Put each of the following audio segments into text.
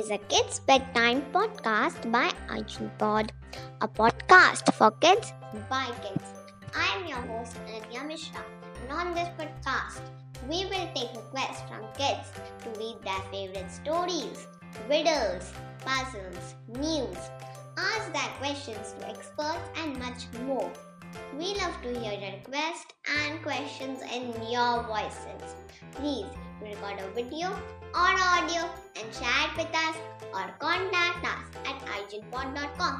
Is a kids Bedtime Podcast by Arjun Pod, a podcast for kids by kids. I am your host Ananya Mishra, and on this podcast, we will take requests from kids to read their favorite stories, riddles, puzzles, news, ask their questions to experts, and much more. We love to hear your requests and questions in your voices. Please record a video or audio and share with us or contact us at igenpod.com.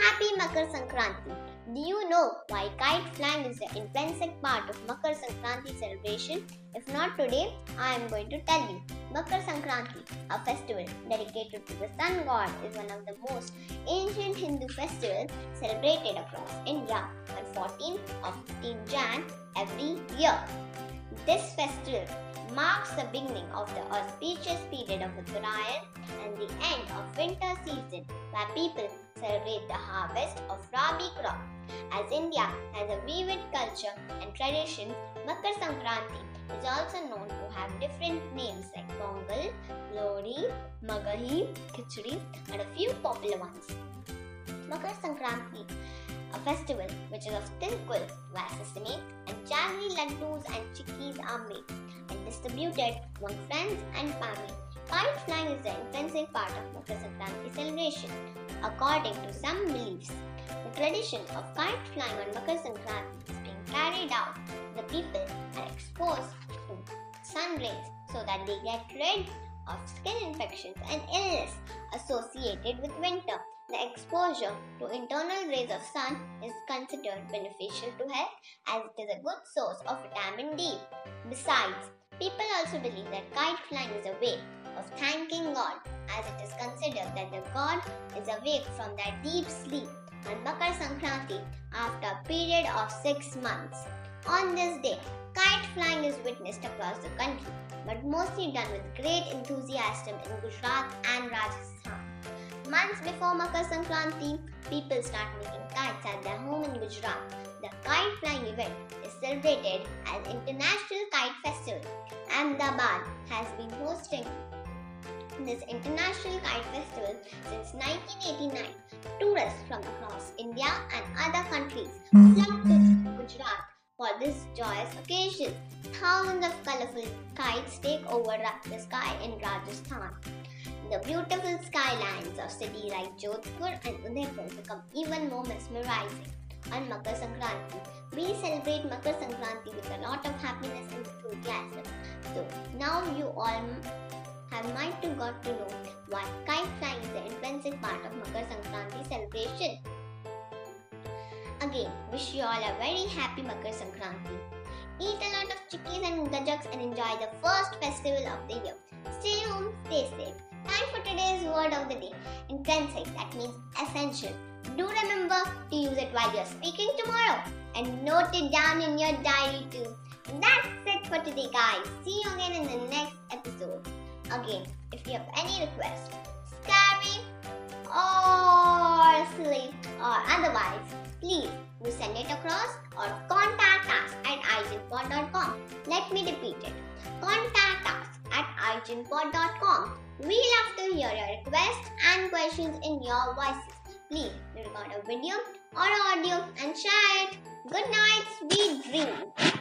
Happy Makar Sankranti! Do you know why kite flying is the intrinsic part of Makar Sankranti celebration? If not today, I am going to tell you. Makar Sankranti, a festival dedicated to the sun god, is one of the most ancient Hindu festivals celebrated across India on 14th of 15 Jan every year. This festival marks the beginning of the auspicious period of Uttarayan and the end of winter season where people celebrate the harvest of Rabi crop. As India has a vivid culture and traditions, Makar Sankranti is also known to have different names like Pongal, Lohri, Magahi, Khichdi and a few popular ones. Makar Sankranti a festival which is of tilgul where sesame and jaggery laddus and chikkis are made and distributed among friends and family. Kite flying is the intrinsic part of Makar Sankranti celebration. According to some beliefs, the tradition of kite flying on Makar Sankranti is being carried out. The people are exposed to sun rays so that they get rid of skin infections and illness associated with winter. The exposure to internal rays of sun is considered beneficial to health as it is a good source of vitamin D. Besides, people also believe that kite flying is a way of thanking God as it is considered that the god is awake from their deep sleep on Makar Sankranti after a period of 6 months. On this day, kite flying is witnessed across the country but mostly done with great enthusiasm in Gujarat and Rajasthan. Months before Makar Sankranti, people start making kites at their home in Gujarat. The kite flying event celebrated as International Kite Festival. Ahmedabad has been hosting this International Kite Festival since 1989. Tourists from across India and other countries flock to Gujarat for this joyous occasion. Thousands of colorful kites take over the sky in Rajasthan. The beautiful skylines of cities like Jodhpur and Udaipur become even more mesmerizing. On Makar Sankranti, we celebrate Makar Sankranti with a lot of happiness and enthusiasm. So now you all have might to got to know why kite flying is the intrinsic part of Makar Sankranti celebration. Again, wish you all a very happy Makar Sankranti. Eat a lot of chikkis and gajaks and enjoy the first festival of the year. Stay home, stay safe. Time for today's word of the day. Intrinsic, that means essential. Do remember to use it while you're speaking tomorrow and note it down in your diary too. That's it for today, guys. See you again in the next episode. Again, if you have any requests, scary or silly or otherwise, please do send it across or contact us at igenpod.com. Let me repeat it. Contact us at igenpod.com. We love to hear your requests and questions in your voices. Please record a video or audio and share it. Good night, sweet dreams.